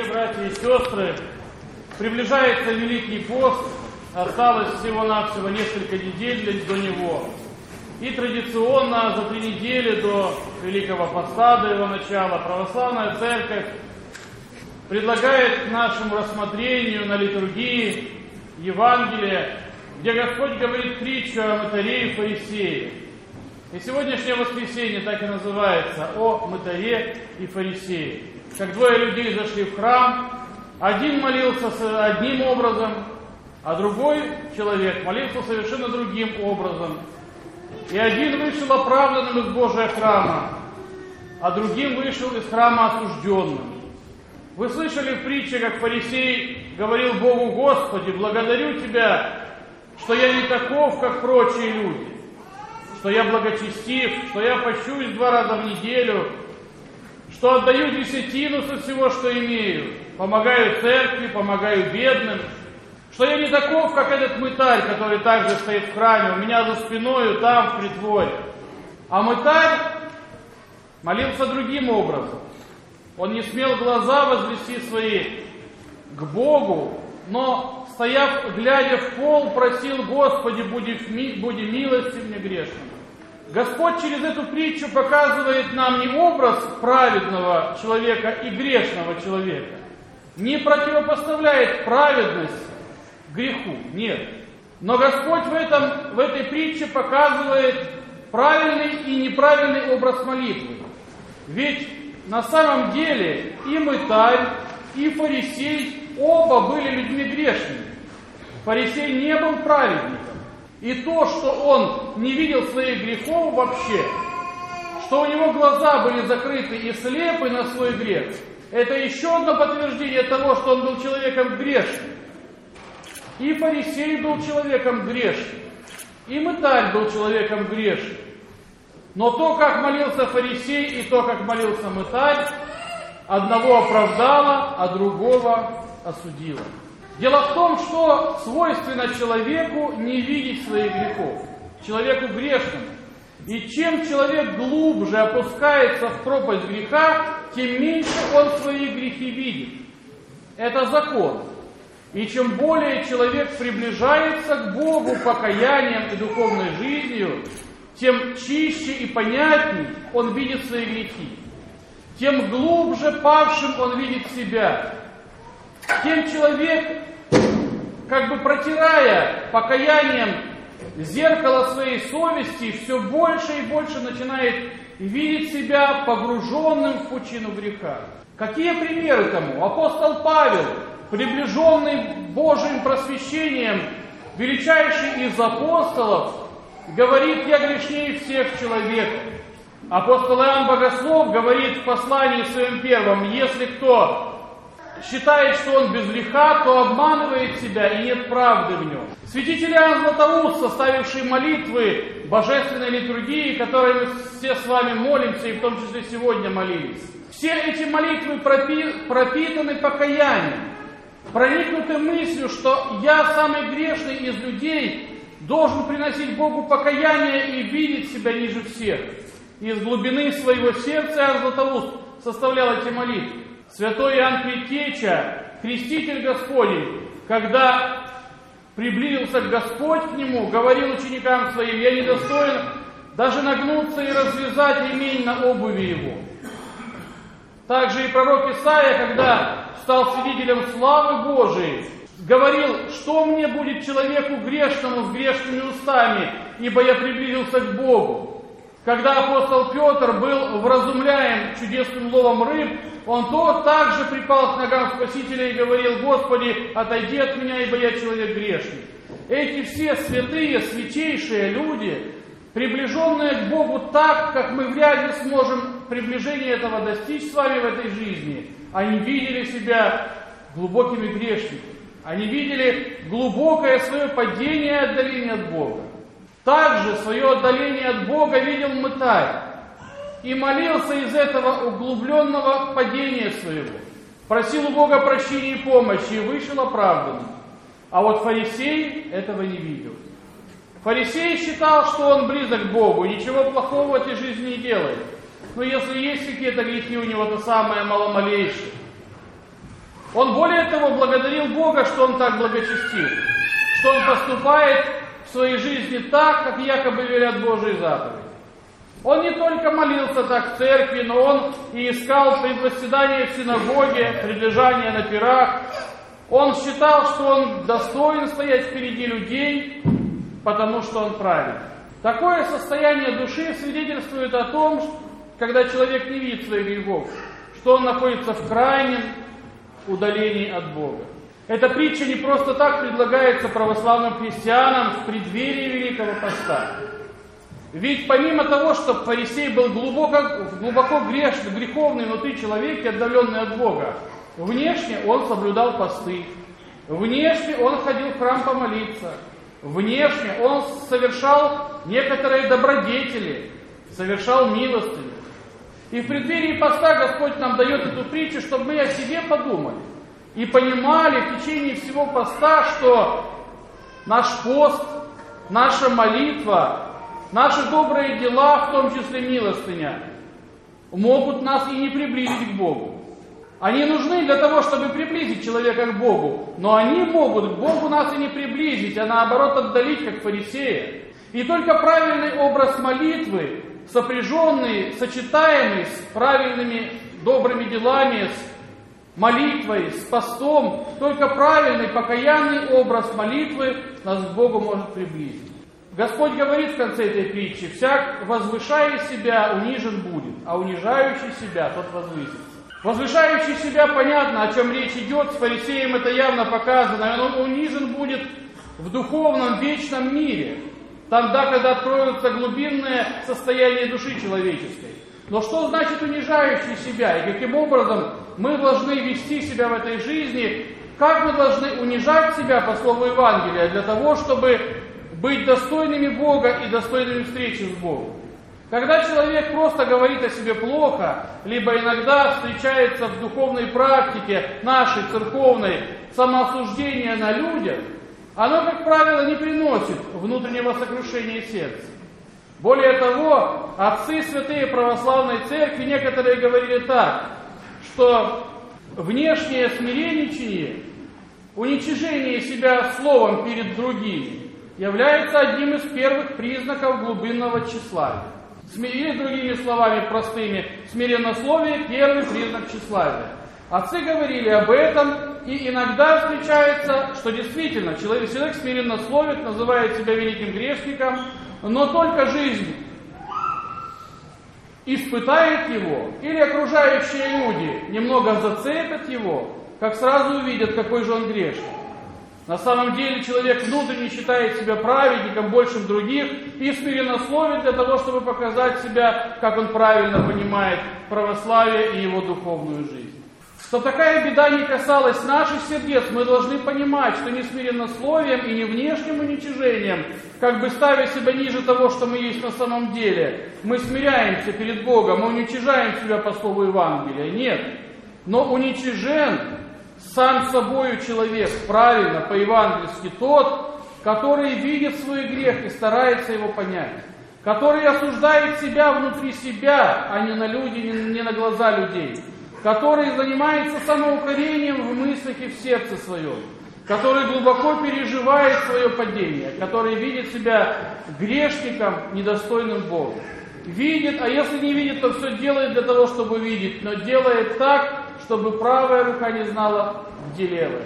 Дорогие братья и сестры, приближается Великий пост, осталось всего-навсего несколько недель до него. И традиционно за три недели до Великого Поста, до его начала, Православная Церковь предлагает нашему рассмотрению на литургии Евангелие, где Господь говорит притчу о мытаре и фарисее. И сегодняшнее воскресенье так и называется «О мытаре и фарисее». Как двое людей зашли в храм, один молился одним образом, а другой человек молился совершенно другим образом. И один вышел оправданным из Божия храма, а другим вышел из храма осужденным. Вы слышали в притче, как фарисей говорил Богу, Господи, благодарю Тебя, что я не таков, как прочие люди что я благочестив, что я пощусь два раза в неделю, что отдаю десятину со всего, что имею, помогаю церкви, помогаю бедным, что я не таков, как этот мытарь, который также стоит в храме, у меня за спиною там, в притворе. А мытарь молился другим образом. Он не смел глаза возвести свои к Богу, но, стояв, глядя в пол, просил, Господи, буди, буди милостив мне грешным. Господь через эту притчу показывает нам не образ праведного человека и грешного человека, не противопоставляет праведность греху, нет. Но Господь в, этом, в этой притче показывает правильный и неправильный образ молитвы. Ведь на самом деле и мытарь, и фарисей оба были людьми грешными. Фарисей не был праведником. И то, что он не видел своих грехов вообще, что у него глаза были закрыты и слепы на свой грех, это еще одно подтверждение того, что он был человеком грешным. И фарисей был человеком грешным, и мытарь был человеком грешным. Но то, как молился фарисей, и то, как молился мытарь, одного оправдало, а другого осудило. Дело в том, что свойственно человеку не видеть своих грехов, человеку грешному. И чем человек глубже опускается в пропасть греха, тем меньше он свои грехи видит. Это закон. И чем более человек приближается к Богу покаянием и духовной жизнью, тем чище и понятней он видит свои грехи. Тем глубже павшим он видит себя. Тем человек как бы протирая покаянием зеркало своей совести, все больше и больше начинает видеть себя погруженным в пучину греха. Какие примеры тому? Апостол Павел, приближенный Божьим просвещением, величайший из апостолов, говорит, я грешнее всех человеков. Апостол Иоанн Богослов говорит в послании своем первом, если кто считает, что он без греха, то обманывает себя и нет правды в нем. Святитель Иоанн Златоуст, составивший молитвы божественной литургии, которой мы все с вами молимся, и в том числе сегодня молились, все эти молитвы пропи- пропитаны покаянием, проникнуты мыслью, что я самый грешный из людей, должен приносить Богу покаяние и видеть себя ниже всех. Из глубины своего сердца Иоанн Златоуст составлял эти молитвы. Святой Иоанн Предтеча, креститель Господень, когда приблизился Господь к нему, говорил ученикам своим, я недостоин даже нагнуться и развязать ремень на обуви его. Также и пророк Исаия, когда стал свидетелем славы Божией, говорил, что мне будет человеку грешному с грешными устами, ибо я приблизился к Богу. Когда апостол Петр был вразумляем чудесным ловом рыб, он то также припал к ногам Спасителя и говорил, Господи, отойди от меня, ибо я человек грешный. Эти все святые, святейшие люди, приближенные к Богу так, как мы вряд ли сможем приближение этого достичь с вами в этой жизни, они видели себя глубокими грешниками. Они видели глубокое свое падение и отдаление от Бога. Также свое отдаление от Бога видел мытарь и молился из этого углубленного падения своего. Просил у Бога прощения и помощи и вышел оправданным. А вот фарисей этого не видел. Фарисей считал, что он близок к Богу, ничего плохого в этой жизни не делает. Но если есть какие-то грехи у него, то самое маломалейшее. Он более того благодарил Бога, что он так благочестив, что он поступает своей жизни так, как якобы верят Божьи заповеди. Он не только молился так в церкви, но он и искал предвосседание в синагоге, прилежание на пирах. Он считал, что он достоин стоять впереди людей, потому что он праведный. Такое состояние души свидетельствует о том, когда человек не видит своих грехов, что он находится в крайнем удалении от Бога. Эта притча не просто так предлагается православным христианам в преддверии Великого Поста. Ведь помимо того, что фарисей был глубоко, глубоко грешный, греховный внутри человека, отдаленный от Бога, внешне он соблюдал посты, внешне он ходил в храм помолиться, внешне он совершал некоторые добродетели, совершал милостыню. И в преддверии поста Господь нам дает эту притчу, чтобы мы о себе подумали и понимали в течение всего поста, что наш пост, наша молитва, Наши добрые дела, в том числе милостыня, могут нас и не приблизить к Богу. Они нужны для того, чтобы приблизить человека к Богу, но они могут к Богу нас и не приблизить, а наоборот отдалить, как фарисея. И только правильный образ молитвы, сопряженный, сочетаемый с правильными добрыми делами, с молитвой, с постом, только правильный покаянный образ молитвы нас к Богу может приблизить. Господь говорит в конце этой притчи, «Всяк возвышая себя унижен будет, а унижающий себя тот возвысится». Возвышающий себя, понятно, о чем речь идет, с фарисеем это явно показано, он унижен будет в духовном вечном мире, тогда, когда откроются глубинные состояния души человеческой. Но что значит унижающий себя и каким образом мы должны вести себя в этой жизни, как мы должны унижать себя по слову Евангелия для того, чтобы быть достойными Бога и достойными встречи с Богом. Когда человек просто говорит о себе плохо, либо иногда встречается в духовной практике нашей церковной самоосуждение на людях, оно, как правило, не приносит внутреннего сокрушения сердца. Более того, отцы святые православной церкви некоторые говорили так, что внешнее смиренничание, уничижение себя словом перед другими, является одним из первых признаков глубинного тщеславия. Или другими словами простыми, смиреннословие – первый признак тщеславия. Отцы говорили об этом, и иногда встречается, что действительно человек, человек смиреннословит, называет себя великим грешником, но только жизнь испытает его, или окружающие люди немного зацепят его, как сразу увидят, какой же он грешник. На самом деле человек внутренне считает себя праведником, большим других, и смиреннословит для того, чтобы показать себя, как он правильно понимает православие и его духовную жизнь. Что такая беда не касалась наших сердец, мы должны понимать, что не смиреннословием и не внешним уничижением, как бы ставя себя ниже того, что мы есть на самом деле, мы смиряемся перед Богом, мы уничижаем себя по слову Евангелия. Нет. Но уничижен сам собою человек, правильно, по-евангельски, тот, который видит свой грех и старается его понять, который осуждает себя внутри себя, а не на люди, не на глаза людей, который занимается самоукорением в мыслях и в сердце своем, который глубоко переживает свое падение, который видит себя грешником, недостойным Бога. Видит, а если не видит, то все делает для того, чтобы видеть, но делает так, чтобы правая рука не знала, где левая.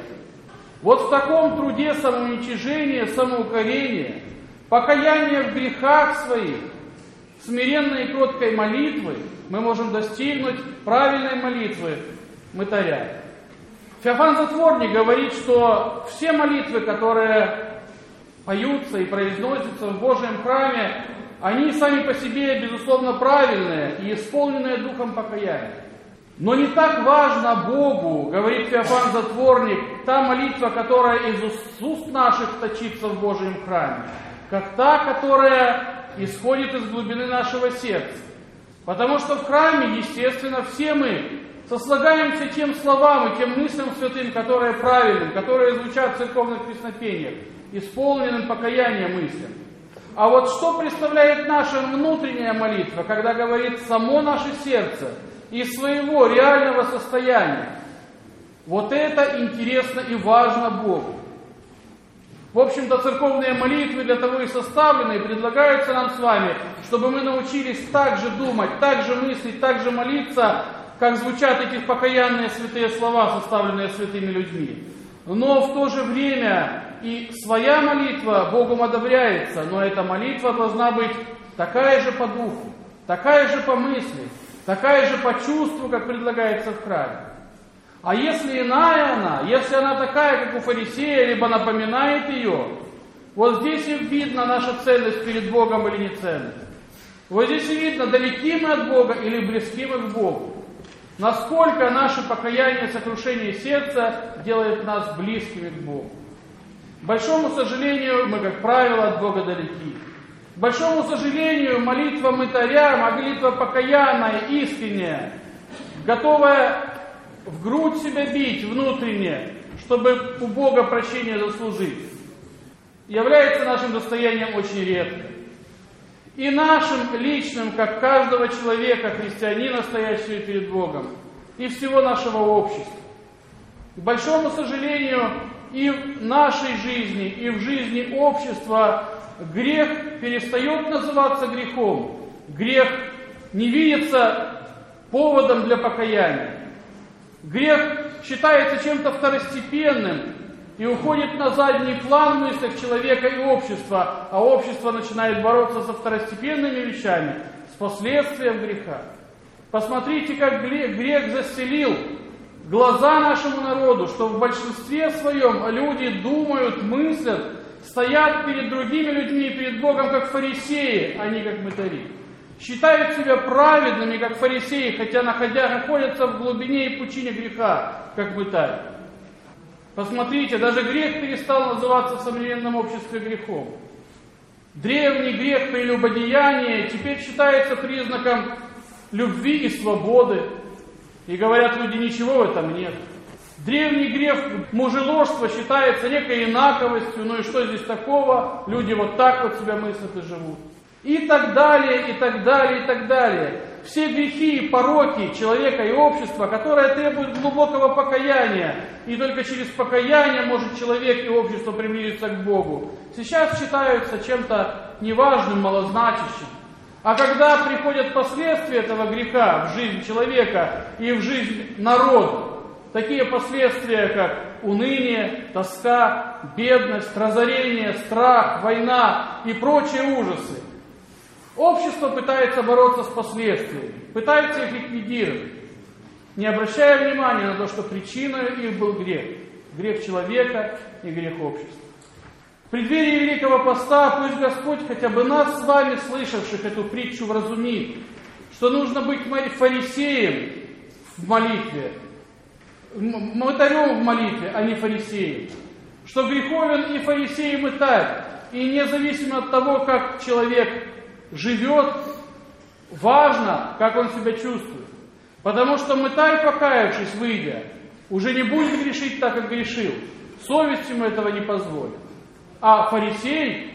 Вот в таком труде самоуничижения, самоукорения, покаяния в грехах своих, смиренной и кроткой молитвы мы можем достигнуть правильной молитвы мытаря. Феофан Затворник говорит, что все молитвы, которые поются и произносятся в Божьем храме, они сами по себе, безусловно, правильные и исполненные духом покаяния. Но не так важно Богу, говорит Феофан Затворник, та молитва, которая из уст наших точится в Божьем храме, как та, которая исходит из глубины нашего сердца. Потому что в храме, естественно, все мы сослагаемся тем словам и тем мыслям святым, которые правильны, которые звучат в церковных песнопениях, исполненным покаянием мыслям. А вот что представляет наша внутренняя молитва, когда говорит само наше сердце – из своего реального состояния. Вот это интересно и важно Богу. В общем-то, церковные молитвы для того и составлены, и предлагаются нам с вами, чтобы мы научились так же думать, так же мыслить, так же молиться, как звучат эти покаянные святые слова, составленные святыми людьми. Но в то же время и своя молитва Богом одобряется, но эта молитва должна быть такая же по духу, такая же по мысли, такая же по чувству, как предлагается в храме. А если иная она, если она такая, как у фарисея, либо напоминает ее, вот здесь и видно наша ценность перед Богом или не ценность. Вот здесь и видно, далеки мы от Бога или близки мы к Богу. Насколько наше покаяние, сокрушение сердца делает нас близкими к Богу. К большому сожалению, мы, как правило, от Бога далеки. К большому сожалению, молитва мытаря, молитва покаянная, искренняя, готовая в грудь себя бить внутренне, чтобы у Бога прощение заслужить, является нашим достоянием очень редко. И нашим личным, как каждого человека, христианина, стоящего перед Богом, и всего нашего общества. К большому сожалению, и в нашей жизни, и в жизни общества грех перестает называться грехом. Грех не видится поводом для покаяния. Грех считается чем-то второстепенным и уходит на задний план в мыслях человека и общества, а общество начинает бороться со второстепенными вещами, с последствием греха. Посмотрите, как грех заселил глаза нашему народу, что в большинстве своем люди думают, мыслят, стоят перед другими людьми перед Богом как фарисеи, а не как мытари считают себя праведными, как фарисеи, хотя находя, находятся в глубине и пучине греха, как мытарь. Посмотрите, даже грех перестал называться в современном обществе грехом. Древний грех прелюбодеяния теперь считается признаком любви и свободы. И говорят люди, ничего в этом нет. Древний грех мужеложства считается некой инаковостью, ну и что здесь такого? Люди вот так вот себя мыслят и живут. И так далее, и так далее, и так далее. Все грехи и пороки человека и общества, которые требуют глубокого покаяния, и только через покаяние может человек и общество приблизиться к Богу, сейчас считаются чем-то неважным, малозначащим. А когда приходят последствия этого греха в жизнь человека и в жизнь народа, такие последствия, как уныние, тоска, бедность, разорение, страх, война и прочие ужасы, Общество пытается бороться с последствиями, пытается их ликвидировать, не обращая внимания на то, что причиной их был грех. Грех человека и грех общества. В преддверии Великого Поста пусть Господь хотя бы нас с вами, слышавших эту притчу, вразумит, что нужно быть фарисеем в молитве, мытарем в молитве, а не фарисеем. Что греховен и фарисей, и мытарь. И независимо от того, как человек живет, важно, как он себя чувствует. Потому что мытарь, покаявшись, выйдя, уже не будет грешить так, как грешил. Совесть ему этого не позволит. А фарисей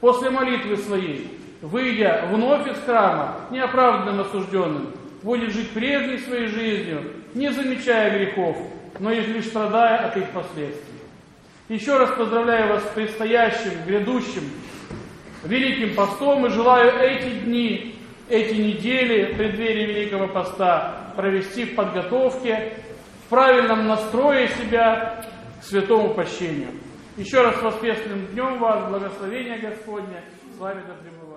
после молитвы своей, выйдя вновь из храма, неоправданным осужденным, будет жить прежней своей жизнью, не замечая грехов, но лишь страдая от их последствий. Еще раз поздравляю вас с предстоящим, грядущим Великим постом и желаю эти дни, эти недели в преддверии Великого поста провести в подготовке, в правильном настрое себя к святому пощению. Еще раз воскресным днем вас, благословения Господня, с вами да пребывает.